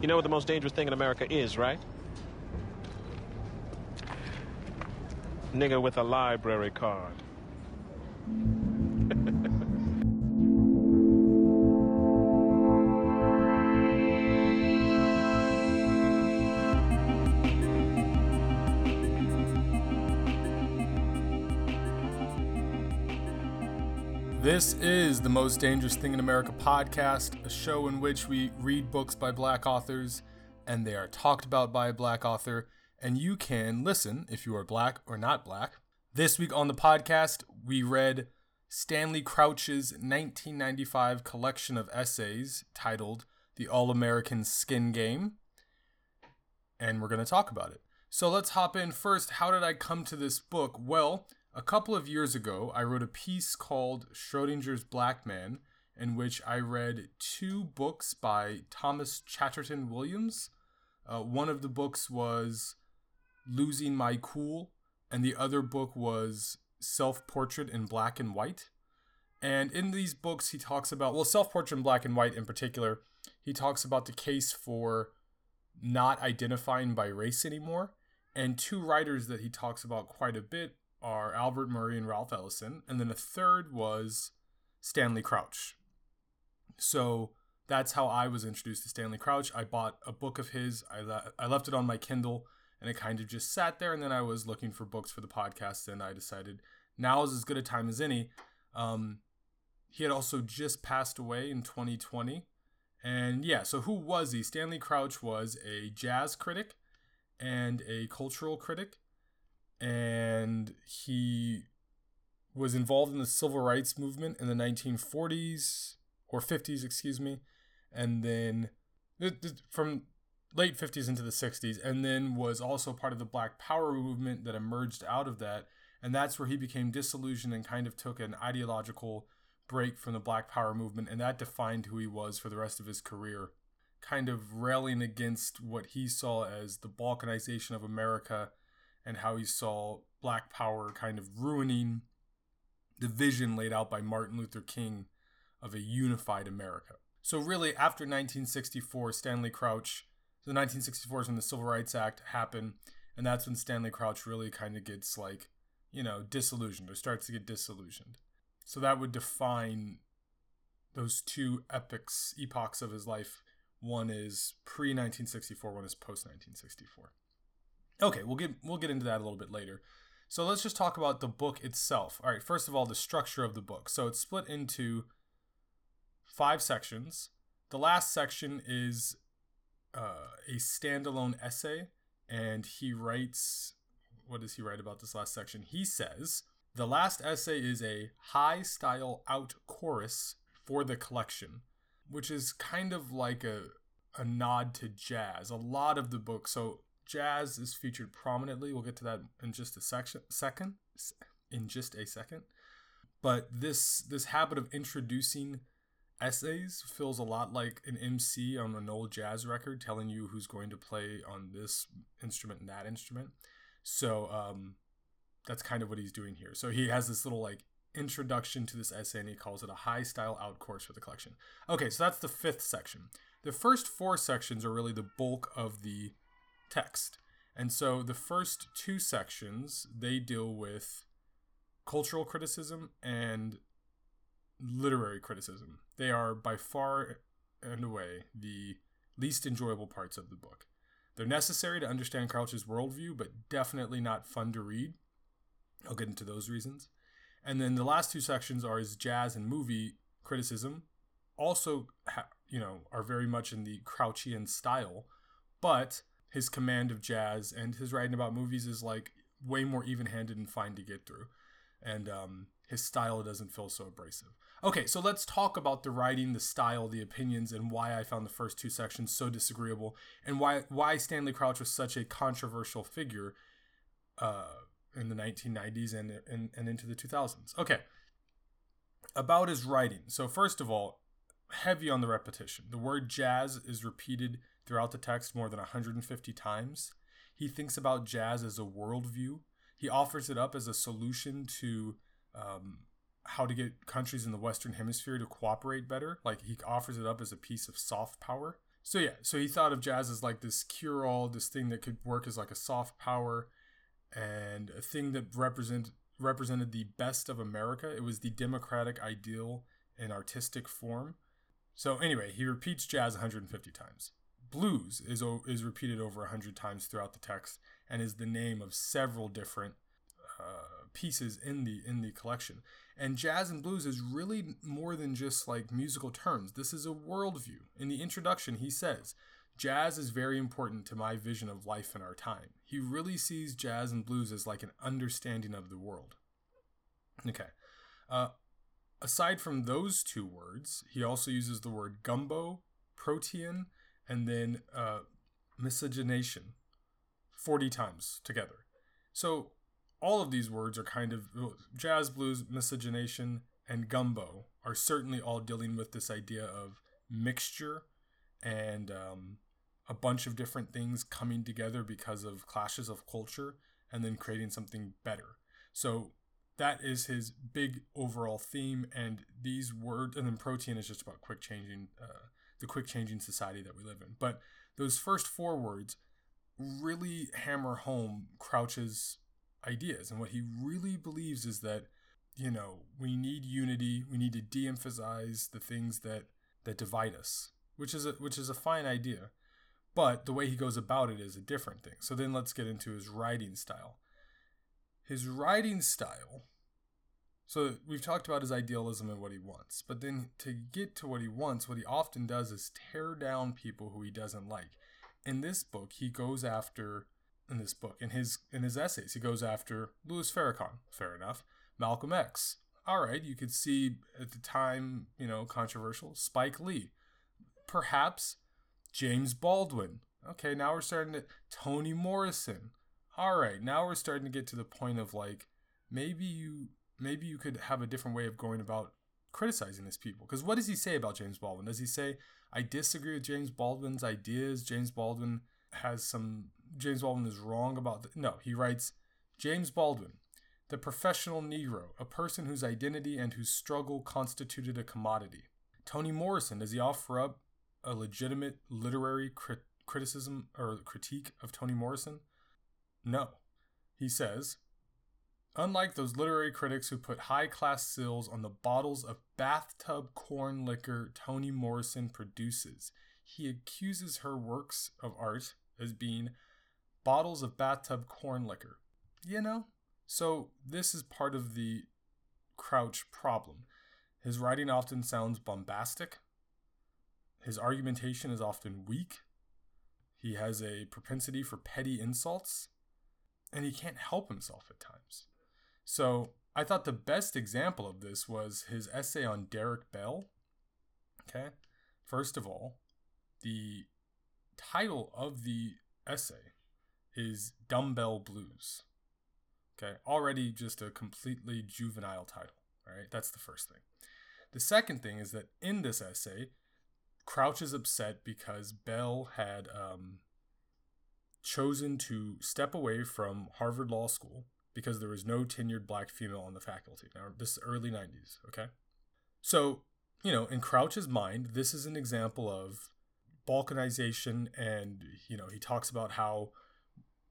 You know what the most dangerous thing in America is, right? Nigga with a library card. This is the Most Dangerous Thing in America podcast, a show in which we read books by black authors and they are talked about by a black author, and you can listen if you are black or not black. This week on the podcast, we read Stanley Crouch's 1995 collection of essays titled The All American Skin Game, and we're going to talk about it. So let's hop in first. How did I come to this book? Well, a couple of years ago, I wrote a piece called Schrodinger's Black Man, in which I read two books by Thomas Chatterton Williams. Uh, one of the books was Losing My Cool, and the other book was Self Portrait in Black and White. And in these books, he talks about, well, Self Portrait in Black and White in particular, he talks about the case for not identifying by race anymore. And two writers that he talks about quite a bit are Albert Murray and Ralph Ellison, and then a third was Stanley Crouch. So that's how I was introduced to Stanley Crouch. I bought a book of his. I le- I left it on my Kindle, and it kind of just sat there. And then I was looking for books for the podcast, and I decided now is as good a time as any. Um, he had also just passed away in 2020. And yeah, so who was he? Stanley Crouch was a jazz critic and a cultural critic and he was involved in the civil rights movement in the 1940s or 50s, excuse me, and then from late 50s into the 60s, and then was also part of the Black Power movement that emerged out of that. And that's where he became disillusioned and kind of took an ideological break from the Black Power movement, and that defined who he was for the rest of his career. Kind of railing against what he saw as the balkanization of America and how he saw black power kind of ruining the vision laid out by Martin Luther King of a unified America. So, really, after 1964, Stanley Crouch, the 1964 is when the Civil Rights Act happened, and that's when Stanley Crouch really kind of gets like, you know, disillusioned or starts to get disillusioned. So, that would define those two epochs, epochs of his life. One is pre 1964, one is post 1964. Okay, we'll get we'll get into that a little bit later. So let's just talk about the book itself. All right, first of all, the structure of the book. So it's split into five sections. The last section is uh, a standalone essay, and he writes. What does he write about this last section? He says the last essay is a high style out chorus for the collection, which is kind of like a a nod to jazz. A lot of the book, so jazz is featured prominently. We'll get to that in just a section, second, in just a second. But this this habit of introducing essays feels a lot like an MC on an old jazz record telling you who's going to play on this instrument and that instrument. So um, that's kind of what he's doing here. So he has this little like introduction to this essay and he calls it a high style out chorus for the collection. Okay, so that's the fifth section. The first four sections are really the bulk of the text. And so the first two sections, they deal with cultural criticism and literary criticism. They are by far and away the least enjoyable parts of the book. They're necessary to understand Crouch's worldview, but definitely not fun to read. I'll get into those reasons. And then the last two sections are his jazz and movie criticism. Also, you know, are very much in the Crouchian style, but his command of jazz and his writing about movies is like way more even-handed and fine to get through. And um, his style doesn't feel so abrasive. Okay so let's talk about the writing the style the opinions and why i found the first two sections so disagreeable and why why stanley crouch was such a controversial figure uh, in the 1990s and, and, and into the 2000s okay. About his writing. So first of all heavy on the repetition. The word jazz is repeated throughout the text more than 150 times. He thinks about jazz as a worldview. He offers it up as a solution to um, how to get countries in the Western Hemisphere to cooperate better. Like he offers it up as a piece of soft power. So yeah, so he thought of jazz as like this cure all, this thing that could work as like a soft power and a thing that represent represented the best of America. It was the democratic ideal in artistic form. So anyway, he repeats jazz 150 times. Blues is is repeated over 100 times throughout the text and is the name of several different uh, pieces in the in the collection. And jazz and blues is really more than just like musical terms. This is a worldview. In the introduction, he says, "Jazz is very important to my vision of life in our time." He really sees jazz and blues as like an understanding of the world. Okay. Uh, aside from those two words, he also uses the word gumbo, protean, and then uh, miscegenation 40 times together. So all of these words are kind of jazz, blues, miscegenation, and gumbo are certainly all dealing with this idea of mixture and um, a bunch of different things coming together because of clashes of culture and then creating something better. So that is his big overall theme. And these words, and then protean is just about quick changing, uh, the quick changing society that we live in. But those first four words really hammer home Crouch's ideas. And what he really believes is that, you know, we need unity. We need to de-emphasize the things that that divide us, which is a which is a fine idea. But the way he goes about it is a different thing. So then let's get into his writing style. His writing style. So we've talked about his idealism and what he wants, but then to get to what he wants, what he often does is tear down people who he doesn't like. In this book, he goes after in this book. In his in his essays, he goes after Louis Farrakhan. Fair enough. Malcolm X. All right, you could see at the time, you know, controversial. Spike Lee. Perhaps James Baldwin. Okay, now we're starting to Toni Morrison. All right, now we're starting to get to the point of like maybe you maybe you could have a different way of going about criticizing these people. Because what does he say about James Baldwin? Does he say I disagree with James Baldwin's ideas? James Baldwin has some James Baldwin is wrong about the, no he writes James Baldwin the professional negro a person whose identity and whose struggle constituted a commodity Toni Morrison does he offer up a legitimate literary crit- criticism or critique of Toni Morrison no he says Unlike those literary critics who put high class seals on the bottles of bathtub corn liquor Toni Morrison produces, he accuses her works of art as being bottles of bathtub corn liquor. You know? So, this is part of the Crouch problem. His writing often sounds bombastic, his argumentation is often weak, he has a propensity for petty insults, and he can't help himself at times. So, I thought the best example of this was his essay on Derek Bell. Okay. First of all, the title of the essay is Dumbbell Blues. Okay, already just a completely juvenile title. All right, that's the first thing. The second thing is that in this essay, Crouch is upset because Bell had um, chosen to step away from Harvard Law School because there was no tenured black female on the faculty. Now, this is early 90s, okay? So, you know, in Crouch's mind, this is an example of balkanization and you know he talks about how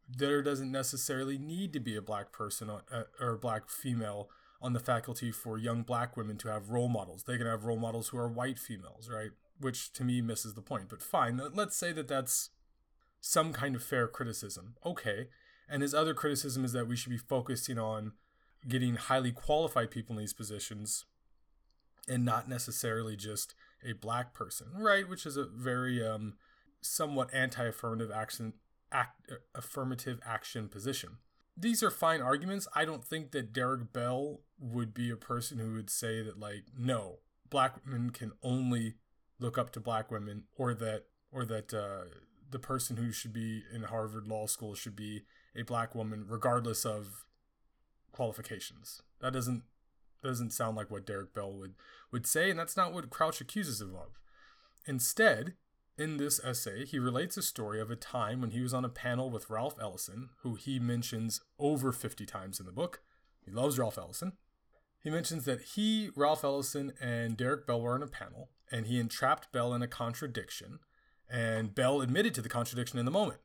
there doesn't necessarily need to be a black person on, uh, or black female on the faculty for young black women to have role models. They can have role models who are white females right? Which to me misses the point but fine. Let's say that that's some kind of fair criticism. Okay and his other criticism is that we should be focusing on getting highly qualified people in these positions and not necessarily just a black person, right? Which is a very um, somewhat anti-affirmative action act, affirmative action position. These are fine arguments. I don't think that Derek Bell would be a person who would say that like no, black women can only look up to black women, or that or that uh, the person who should be in Harvard Law School should be a black woman, regardless of qualifications. That doesn't doesn't sound like what Derek Bell would would say, and that's not what Crouch accuses him of. Instead, in this essay, he relates a story of a time when he was on a panel with Ralph Ellison, who he mentions over 50 times in the book. He loves Ralph Ellison. He mentions that he, Ralph Ellison, and Derek Bell were on a panel, and he entrapped Bell in a contradiction. And Bell admitted to the contradiction in the moment.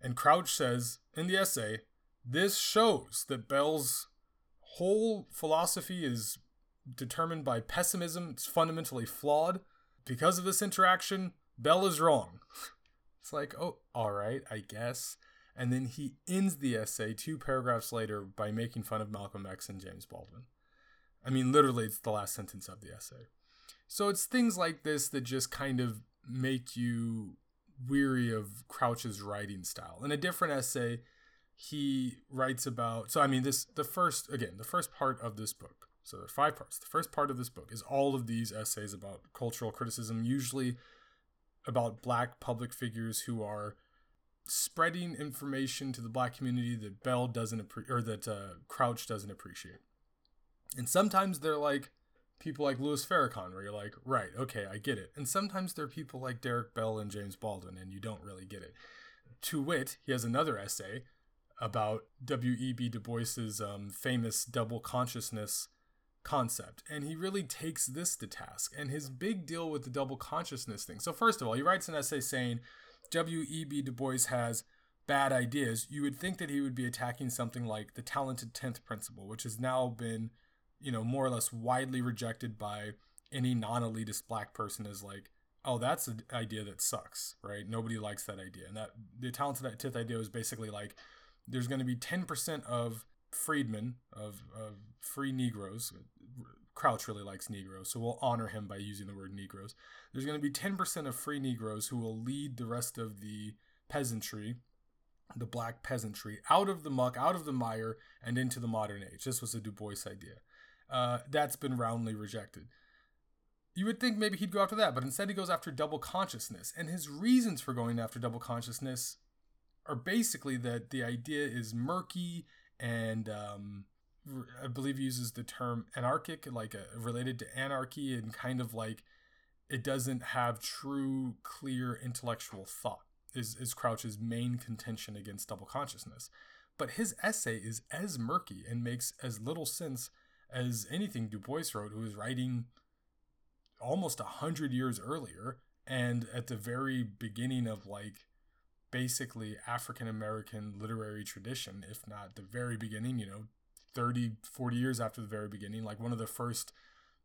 And Crouch says in the essay, this shows that Bell's whole philosophy is determined by pessimism. It's fundamentally flawed. Because of this interaction, Bell is wrong. it's like, oh, all right, I guess. And then he ends the essay two paragraphs later by making fun of Malcolm X and James Baldwin. I mean, literally, it's the last sentence of the essay. So it's things like this that just kind of make you weary of Crouch's writing style. In a different essay, he writes about so I mean this the first again, the first part of this book. So there are five parts. The first part of this book is all of these essays about cultural criticism, usually about black public figures who are spreading information to the black community that Bell doesn't appreciate or that uh, Crouch doesn't appreciate. And sometimes they're like people like Louis Farrakhan, where you're like, right, okay, I get it. And sometimes there are people like Derek Bell and James Baldwin, and you don't really get it. To wit, he has another essay about W.E.B. Du Bois's um, famous double consciousness concept. And he really takes this to task. And his big deal with the double consciousness thing. So, first of all, he writes an essay saying W.E.B. Du Bois has bad ideas. You would think that he would be attacking something like the talented 10th principle, which has now been you know, more or less widely rejected by any non elitist black person as like, oh, that's an idea that sucks, right? Nobody likes that idea. And that the talented tenth idea was basically like there's going to be 10% of freedmen, of, of free Negroes. Crouch really likes Negroes, so we'll honor him by using the word Negroes. There's going to be 10% of free Negroes who will lead the rest of the peasantry the black peasantry out of the muck, out of the mire, and into the modern age. This was a Du Bois idea uh, that's been roundly rejected. You would think maybe he'd go after that, but instead he goes after double consciousness. And his reasons for going after double consciousness are basically that the idea is murky and um, I believe he uses the term anarchic, like uh, related to anarchy, and kind of like it doesn't have true, clear intellectual thought, is, is Crouch's main contention against double consciousness. But his essay is as murky and makes as little sense as anything Du Bois wrote, who was writing almost a hundred years earlier and at the very beginning of like basically African American literary tradition, if not the very beginning, you know, 30, 40 years after the very beginning, like one of the first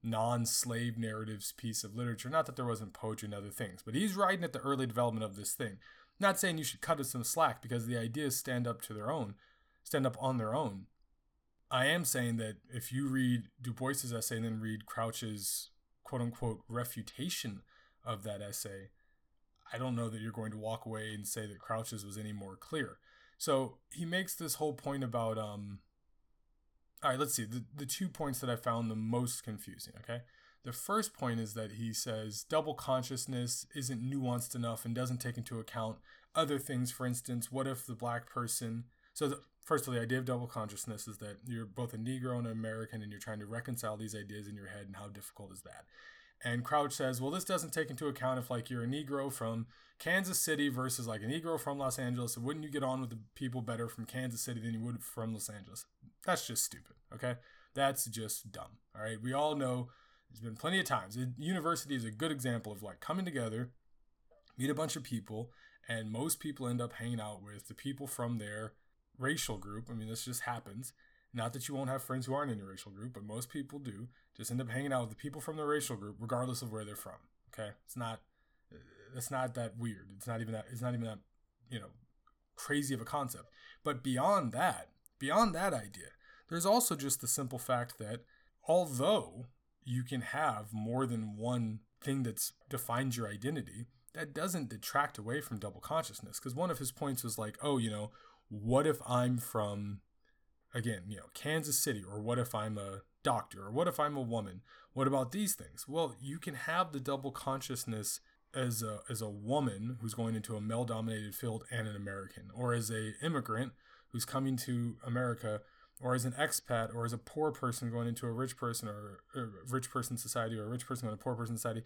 non-slave narratives piece of literature. Not that there wasn't poetry and other things, but he's writing at the early development of this thing. Not saying you should cut us some slack because the ideas stand up to their own, stand up on their own. I am saying that if you read Du Bois's essay and then read Crouch's quote unquote refutation of that essay, I don't know that you're going to walk away and say that Crouch's was any more clear. So he makes this whole point about um all right, let's see. The the two points that I found the most confusing, okay? The first point is that he says double consciousness isn't nuanced enough and doesn't take into account other things. For instance, what if the black person so the, first of all, the idea of double consciousness is that you're both a Negro and an American, and you're trying to reconcile these ideas in your head, and how difficult is that? And Crouch says, well, this doesn't take into account if like you're a Negro from Kansas City versus like a Negro from Los Angeles. Wouldn't you get on with the people better from Kansas City than you would from Los Angeles? That's just stupid. Okay, that's just dumb. All right, we all know there's been plenty of times. University is a good example of like coming together, meet a bunch of people, and most people end up hanging out with the people from there racial group. I mean, this just happens. Not that you won't have friends who aren't in your racial group, but most people do. Just end up hanging out with the people from the racial group, regardless of where they're from. Okay, it's not. It's not that weird. It's not even that. It's not even that. You know, crazy of a concept. But beyond that, beyond that idea, there's also just the simple fact that although you can have more than one thing that's defines your identity, that doesn't detract away from double consciousness. Because one of his points was like, oh, you know, what if I'm from, again, you know, Kansas City, or what if I'm a doctor, or what if I'm a woman? What about these things? Well, you can have the double consciousness as a as a woman who's going into a male dominated field and an American, or as a immigrant who's coming to America, or as an expat, or as a poor person going into a rich person or a rich person society, or a rich person going to a poor person society.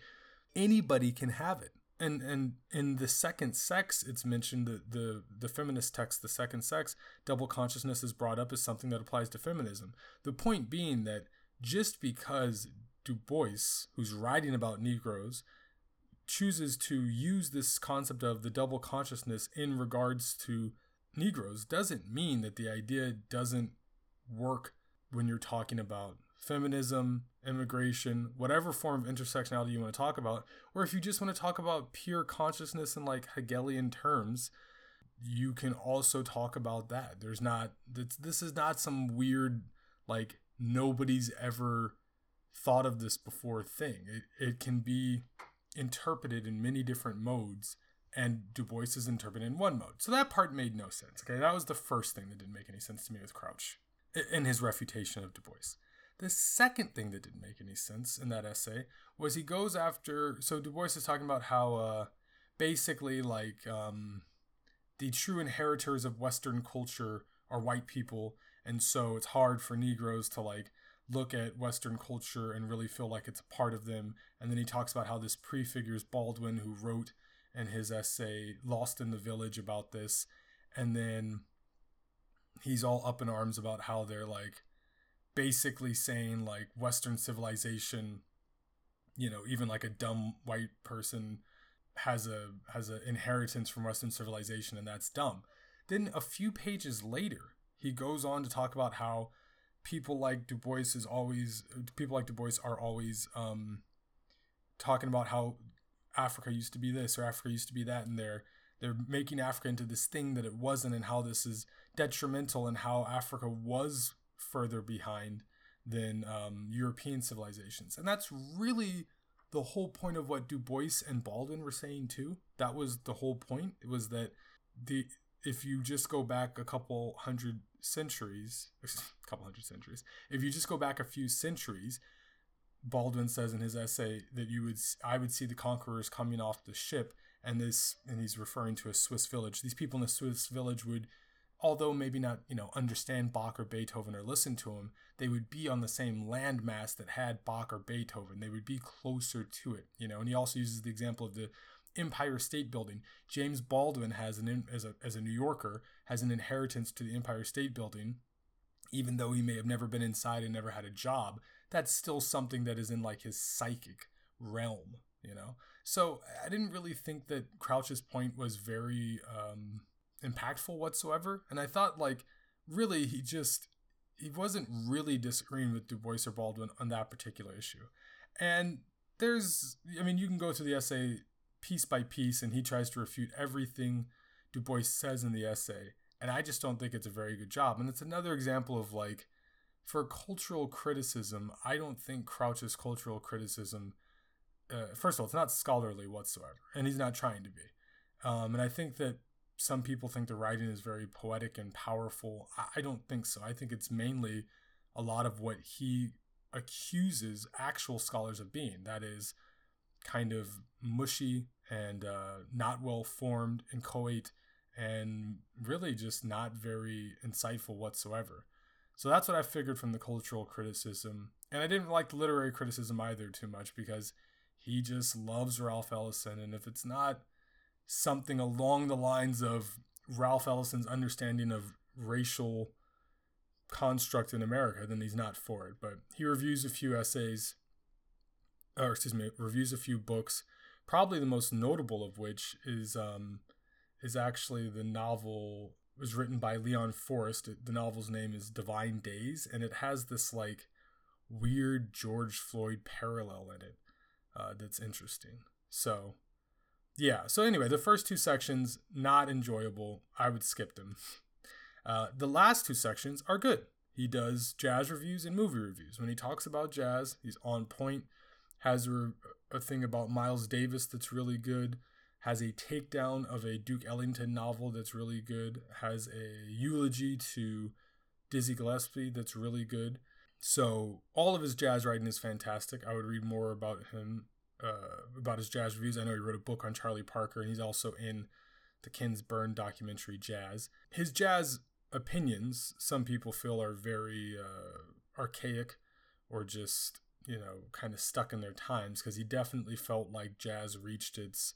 Anybody can have it and and in the second sex it's mentioned the the the feminist text the second sex double consciousness is brought up as something that applies to feminism. The point being that just because du bois who's writing about negroes chooses to use this concept of the double consciousness in regards to Negroes doesn't mean that the idea doesn't work when you're talking about feminism, immigration, whatever form of intersectionality you want to talk about, or if you just want to talk about pure consciousness in like Hegelian terms, you can also talk about that. There's not this is not some weird like nobody's ever thought of this before thing. It it can be interpreted in many different modes and Du Bois is interpreted in one mode. So that part made no sense. Okay, that was the first thing that didn't make any sense to me with Crouch in his refutation of Du Bois. The second thing that didn't make any sense in that essay was he goes after. So Du Bois is talking about how uh, basically like um, the true inheritors of Western culture are white people, and so it's hard for Negroes to like look at Western culture and really feel like it's a part of them. And then he talks about how this prefigures Baldwin, who wrote in his essay Lost in the Village about this. And then he's all up in arms about how they're like basically saying like Western civilization, you know, even like a dumb white person has a has an inheritance from Western civilization and that's dumb. Then a few pages later, he goes on to talk about how people like Du Bois is always people like Du Bois are always um, talking about how Africa used to be this or Africa used to be that, and they're they're making Africa into this thing that it wasn't, and how this is detrimental, and how Africa was further behind than um, European civilizations, and that's really the whole point of what Du Bois and Baldwin were saying too. That was the whole point. It was that the if you just go back a couple hundred centuries, a couple hundred centuries, if you just go back a few centuries, Baldwin says in his essay that you would I would see the conquerors coming off the ship and this and he's referring to a Swiss village. These people in the Swiss village would although maybe not, you know, understand Bach or Beethoven or listen to him, they would be on the same landmass that had Bach or Beethoven. They would be closer to it, you know. And he also uses the example of the Empire State Building. James Baldwin has an as a as a New Yorker has an inheritance to the Empire State Building, even though he may have never been inside and never had a job. That's still something that is in like his psychic realm, you know. So I didn't really think that Crouch's point was very um, impactful whatsoever, and I thought like really he just he wasn't really disagreeing with Du Bois or Baldwin on that particular issue, and there's I mean you can go through the essay piece by piece and he tries to refute everything Du Bois says in the essay. And I just don't think it's a very good job. And it's another example of like, for cultural criticism, I don't think Crouch's cultural criticism, uh, first of all, it's not scholarly whatsoever. And he's not trying to be. Um, and I think that some people think the writing is very poetic and powerful. I, don't think so. I think it's mainly a lot of what he accuses actual scholars of being. That is, kind of mushy and uh, not well formed, inchoate, and really just not very insightful whatsoever. So that's what I figured from the cultural criticism. And I didn't like the literary criticism either too much because he just loves Ralph Ellison. And if it's not something along the lines of Ralph Ellison's understanding of racial construct in America, then he's not for it. But he reviews a few essays or excuse me, reviews a few books. Probably the most notable of which is um, is actually the novel was written by Leon Forrest. The novel's name is Divine Days, and it has this like weird George Floyd parallel in it uh, that's interesting. So, yeah. So anyway, the first two sections not enjoyable. I would skip them. Uh, the last two sections are good. He does jazz reviews and movie reviews. When he talks about jazz, he's on point has a, a thing about Miles Davis that's really good, has a takedown of a Duke Ellington novel that's really good, has a eulogy to Dizzy Gillespie that's really good. So all of his jazz writing is fantastic. I would read more about him, uh, about his jazz reviews. I know he wrote a book on Charlie Parker, and he's also in the Ken Burns documentary Jazz. His jazz opinions, some people feel are very uh, archaic or just you know, kind of stuck in their times because he definitely felt like jazz reached its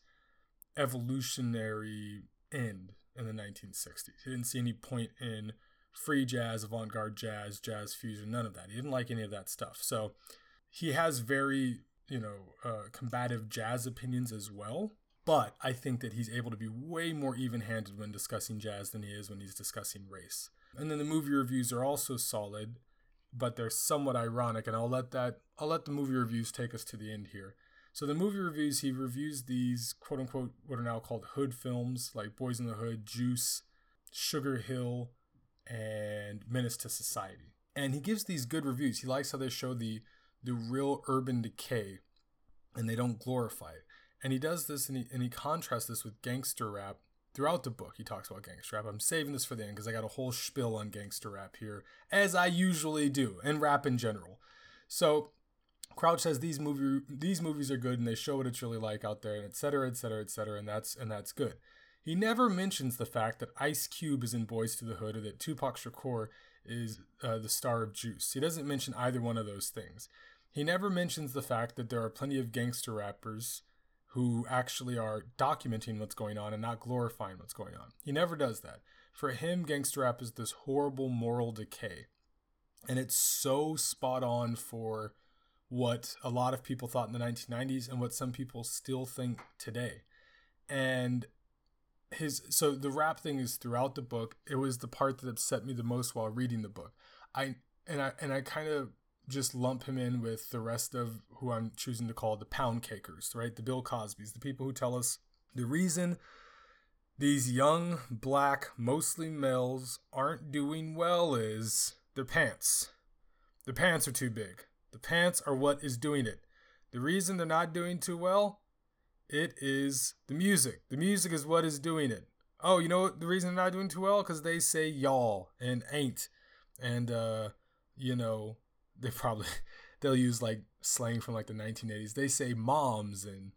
evolutionary end in the 1960s. He didn't see any point in free jazz, avant garde jazz, jazz fusion, none of that. He didn't like any of that stuff. So he has very you know, uh, combative jazz opinions as well. But I think that he's able to be way more even handed when discussing jazz than he is when he's discussing race. And then the movie reviews are also solid, but they're somewhat ironic, and I'll let that I'll let the movie reviews take us to the end here. So the movie reviews, he reviews these quote unquote what are now called hood films like Boys in the Hood, Juice, Sugar Hill, and Menace to Society. And he gives these good reviews. He likes how they show the the real urban decay and they don't glorify it. And he does this and he, and he contrasts this with gangster rap throughout the book. He talks about gangster rap. I'm saving this for the end because I got a whole spiel on gangster rap here, as I usually do, and rap in general. So Crouch says these movie these movies are good and they show what it's really like out there, and et cetera, et cetera, et cetera, and that's and that's good. He never mentions the fact that Ice Cube is in Boys to the Hood or that Tupac Shakur is uh, the star of Juice. He doesn't mention either one of those things. He never mentions the fact that there are plenty of gangster rappers who actually are documenting what's going on and not glorifying what's going on. He never does that. For him, gangster rap is this horrible moral decay. And it's so spot on for what a lot of people thought in the 1990s and what some people still think today. And his so the rap thing is throughout the book. It was the part that upset me the most while reading the book. I and I and I kind of just lump him in with the rest of who I'm choosing to call the pound cakers, right? The Bill Cosbys, the people who tell us the reason these young, black, mostly males aren't doing well is their pants. Their pants are too big. The pants are what is doing it. The reason they're not doing too well, it is the music. The music is what is doing it. Oh, you know what the reason they're not doing too well? Because they say y'all and ain't. And, uh, you know, they probably they'll use like slang from like the 1980s. They say moms and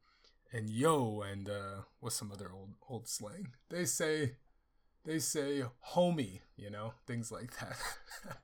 and yo and uh, what's some other old old slang? They say they say homie, you know, things like that.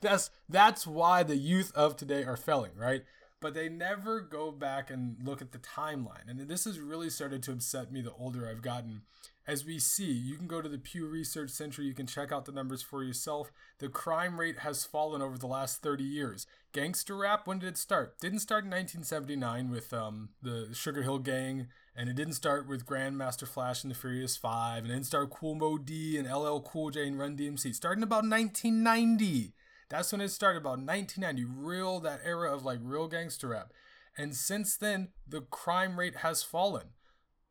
that's that's why the youth of today are failing, right? But they never go back and look at the timeline. And this has really started to upset me the older I've gotten as we see, you can go to the Pew Research Center, you can check out the numbers for yourself. The crime rate has fallen over the last 30 years. Gangster rap, when did it start? Didn't start in 1979 with um, the Sugar Hill Gang, and it didn't start with Grandmaster Flash and the Furious Five, and it didn't start Kool Moe Dee and LL Cool J and Run DMC. Starting about 1990. That's when it started, about 1990. Real, that era of like real gangster rap. And since then, the crime rate has fallen.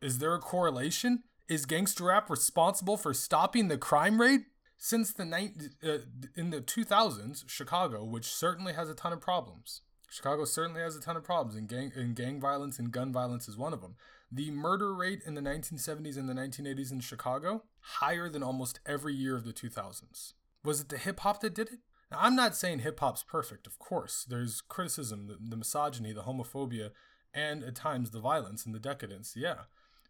Is there a correlation? Is gangster rap responsible for stopping the crime rate? Since the ni- uh, in the 2000s, Chicago, which certainly has a ton of problems, Chicago certainly has a ton of problems, and gang and gang violence and gun violence is one of them. The murder rate in the 1970s and the 1980s in Chicago higher than almost every year of the 2000s. Was it the hip hop that did it? Now, I'm not saying hip hop's perfect, of course. There's criticism, the, the misogyny, the homophobia, and at times the violence and the decadence, yeah.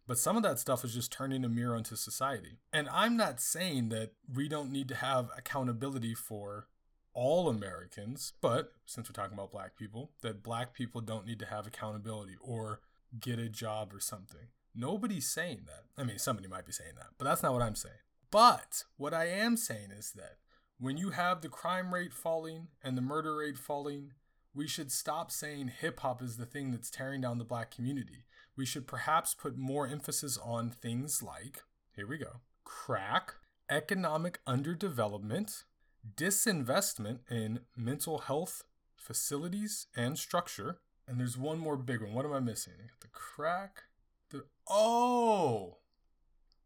But some of that stuff is just turning a mirror onto society. And I'm not saying that we don't need to have accountability for all Americans, but since we're talking about black people, that black people don't need to have accountability or get a job or something. Nobody's saying that. I mean, somebody might be saying that, but that's not what I'm saying. But what I am saying is that when you have the crime rate falling and the murder rate falling, we should stop saying hip hop is the thing that's tearing down the black community we should perhaps put more emphasis on things like here we go crack, economic underdevelopment, disinvestment in mental health facilities and structure. And there's one more big one. What am I missing? The crack, the oh,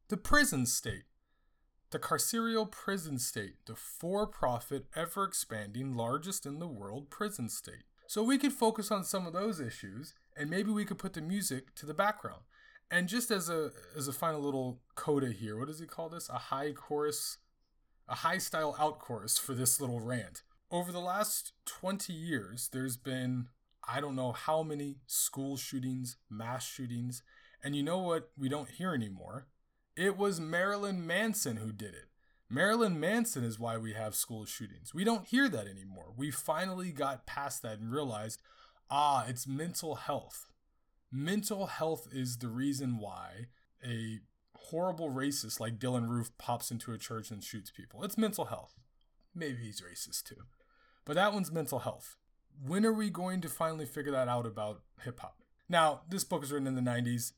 the prison state. The carceral prison state, the for profit, ever expanding, largest in the world prison state. So we could focus on some of those issues and maybe we could put the music to the background. And just as a as a final little coda here, what does he call this? A high chorus, a high style out chorus for this little rant. Over the last 20 years, there's been I don't know how many school shootings, mass shootings, and you know what we don't hear anymore? It was Marilyn Manson who did it. Marilyn Manson is why we have school shootings. We don't hear that anymore. We finally got past that and realized, Ah, it's mental health. Mental health is the reason why a horrible racist like Dylann Roof pops into a church and shoots people. It's mental health. Maybe he's racist too. But that one's mental health. when are we going to finally figure that out about hip hop? Now, this book was written in the 90s.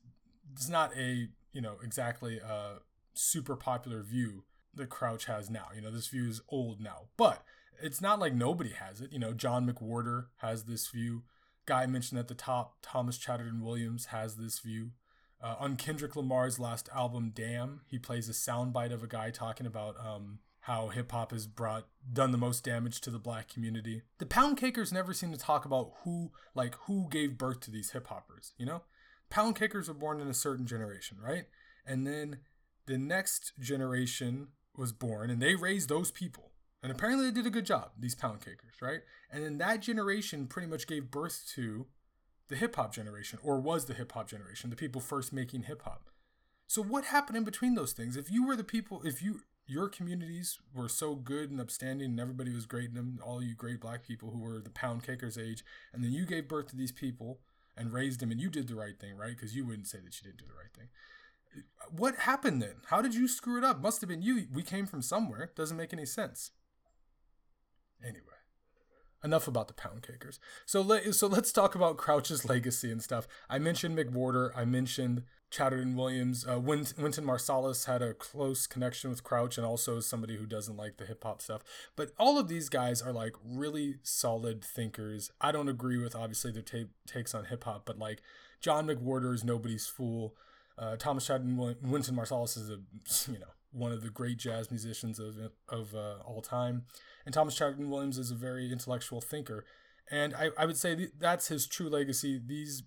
It's not a, you know, exactly a super popular view that Crouch has now. You know, this view is old now, but it's not like nobody has it. You know, John McWhorter has this view. Guy mentioned at the top, Thomas Chatterton Williams has this view. Uh, on Kendrick Lamar's last album, Damn, he plays a soundbite of a guy talking about um, how hip hop has brought done the most damage to the black community. The Pound Cakers never seem to talk about who like who gave birth to these hip hoppers. You know, Pound Cakers were born in a certain generation, right? And then the next generation was born, and they raised those people. And apparently they did a good job, these pound cakers, right? And then that generation pretty much gave birth to the hip hop generation, or was the hip hop generation, the people first making hip hop. So what happened in between those things? If you were the people, if you your communities were so good and upstanding and everybody was great in them, all you great black people who were the pound cakers age, and then you gave birth to these people and raised him and you did the right thing, right? Because you wouldn't say that you didn't do the right thing. What happened then? How did you screw it up? Must have been you. We came from somewhere. Doesn't make any sense. Anyway enough about the pound cakers. So let so let's talk about Crouch's legacy and stuff. I mentioned McWhorter. I mentioned Chatterton Williams. Uh, Wynton Marsalis had a close connection with Crouch, and also somebody who doesn't like the hip hop stuff. But all of these guys are like really solid thinkers. I don't agree with obviously their ta- takes on hip hop, but like John McWhorter is nobody's fool. Uh, Thomas Chatterton Wynton Marsalis is a you know one of the great jazz musicians of of uh, all time. And Thomas Chatterton Williams is a very intellectual thinker. And I, I would say that's his true legacy. These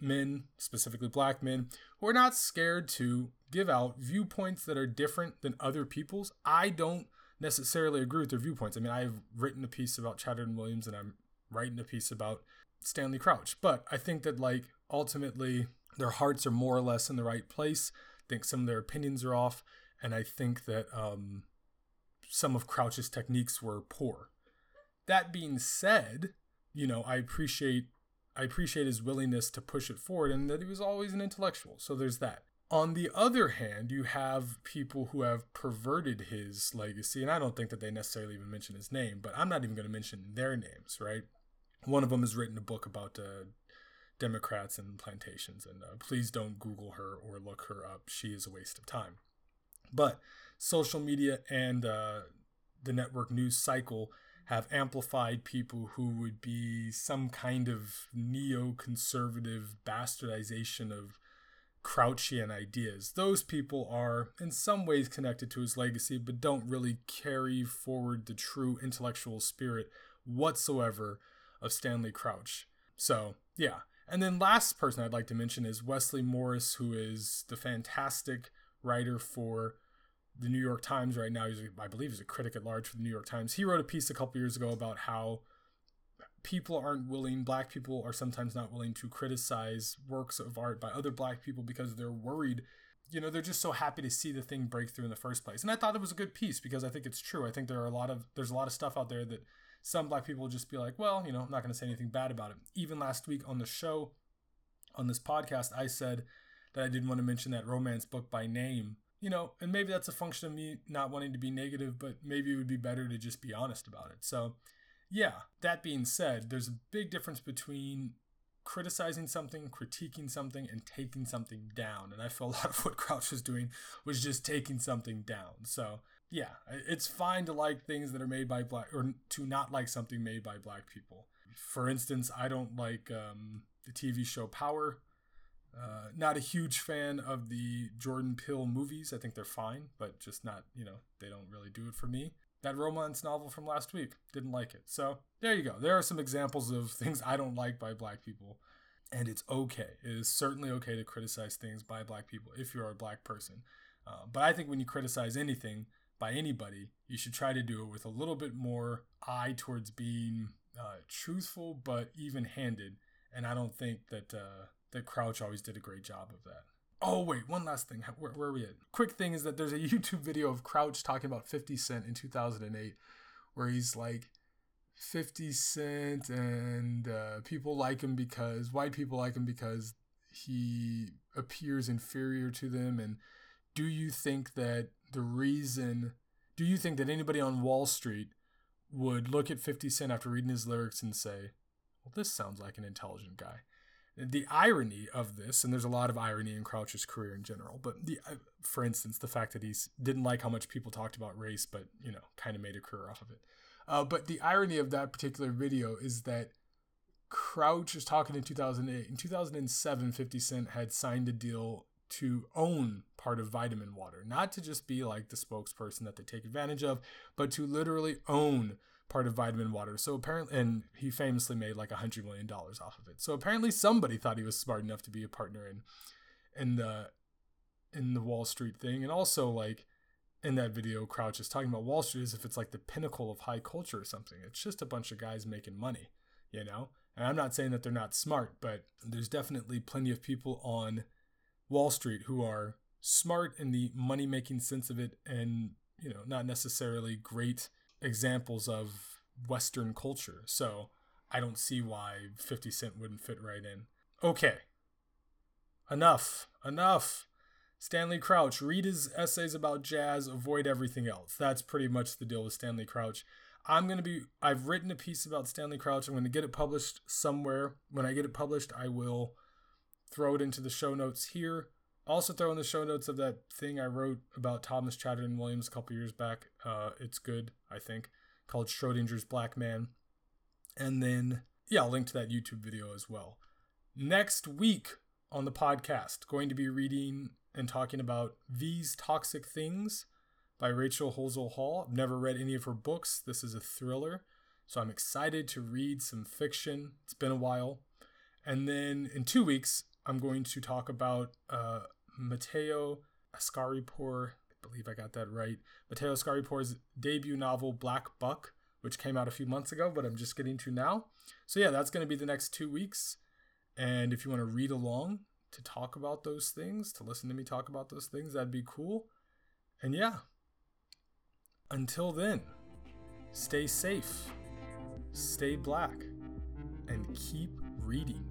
men, specifically black men, who are not scared to give out viewpoints that are different than other people's. I don't necessarily agree with their viewpoints. I mean, I've written a piece about Chatterton Williams and I'm writing a piece about Stanley Crouch. But I think that, like, ultimately, their hearts are more or less in the right place. I think some of their opinions are off. And I think that um, some of Crouch's techniques were poor. That being said, you know, I appreciate I appreciate his willingness to push it forward and that he was always an intellectual. So there's that. On the other hand, you have people who have perverted his legacy, and I don't think that they necessarily even mention his name, but I'm not even going to mention their names, right? One of them has written a book about uh, Democrats and plantations, and uh, please don't Google her or look her up. She is a waste of time. But social media and uh, the network news cycle have amplified people who would be some kind of neoconservative bastardization of Crouchian ideas. Those people are in some ways connected to his legacy, but don't really carry forward the true intellectual spirit whatsoever of Stanley Crouch. So, yeah. And then last person I'd like to mention is Wesley Morris, who is the fantastic writer for the New York Times right now. He's, I believe, he's a critic at large for the New York Times. He wrote a piece a couple years ago about how people aren't willing, black people are sometimes not willing to criticize works of art by other black people because they're worried. You know, they're just so happy to see the thing break through in the first place. And I thought it was a good piece because I think it's true. I think there are a lot of there's a lot of stuff out there that some black people just be like, well, you know, I'm not going to say anything bad about it. Even last week on the show, on this podcast, I said that I didn't want to mention that romance book by name you know, and maybe that's a function of me not wanting to be negative, but maybe it would be better to just be honest about it. So, yeah, that being said, there's a big difference between criticizing something, critiquing something, and taking something down. And I feel a lot of what Crouch was doing was just taking something down. So, yeah, it's fine to like things that are made by black, or to not like something made by black people. For instance, I don't like um, the TV show Power. Uh, not a huge fan of the Jordan Peele movies. I think they're fine, but just not, you know, they don't really do it for me. That romance novel from last week, didn't like it. So there you go. There are some examples of things I don't like by black people. And it's okay. It is certainly okay to criticize things by black people if you're a black person. Uh, but I think when you criticize anything by anybody, you should try to do it with a little bit more eye towards being uh, truthful but even handed. And I don't think that uh, that Crouch always did a great job of that. Oh wait, one last thing. Where, where, are we at? Quick thing is that there's a YouTube video of Crouch talking about 50 Cent in 2008, where he's like, 50 Cent and uh, people like him because white people like him because he appears inferior to them. And do you think that the reason? Do you think that anybody on Wall Street would look at 50 Cent after reading his lyrics and say, well, this sounds like an intelligent guy. The irony of this, and there's a lot of irony in Crouch's career in general, but the, uh, for instance, the fact that he didn't like how much people talked about race, but you know, kind of made a career off of it. Uh, but the irony of that particular video is that Crouch is talking in 2008. In 2007, 50 Cent had signed a deal to own part of Vitamin Water, not to just be like the spokesperson that they take advantage of, but to literally own part of Vitamin Water. So apparently, and he famously made like a hundred million dollars off of it. So apparently, somebody thought he was smart enough to be a partner in, in the, in the Wall Street thing, and also like in that video, Crouch is talking about Wall Street as if it's like the pinnacle of high culture or something. It's just a bunch of guys making money, you know. And I'm not saying that they're not smart, but there's definitely plenty of people on Wall Street who are smart in the money making sense of it and, you know, not necessarily great examples of Western culture. So I don't see why 50 Cent wouldn't fit right in. Okay. Enough. Enough. Stanley Crouch, read his essays about jazz, avoid everything else. That's pretty much the deal with Stanley Crouch. I'm going to be, I've written a piece about Stanley Crouch. I'm going to get it published somewhere. When I get it published, I will throw it into the show notes here. Also, throw in the show notes of that thing I wrote about Thomas Chatterton Williams a couple years back. Uh, it's good, I think, called Schrodinger's Black Man. And then, yeah, I'll link to that YouTube video as well. Next week on the podcast, going to be reading and talking about These Toxic Things by Rachel Howzell Hall. I've never read any of her books. This is a thriller, so I'm excited to read some fiction. It's been a while. And then in two weeks, I'm going to talk about uh, Mateo Askaripour. I believe I got that right. Mateo Askaripour's debut novel, Black Buck, which came out a few months ago, but I'm just getting to now. So, yeah, that's going to be the next two weeks. And if you want to read along to talk about those things, to listen to me talk about those things, that'd be cool. And yeah, until then, stay safe, stay black, and keep reading.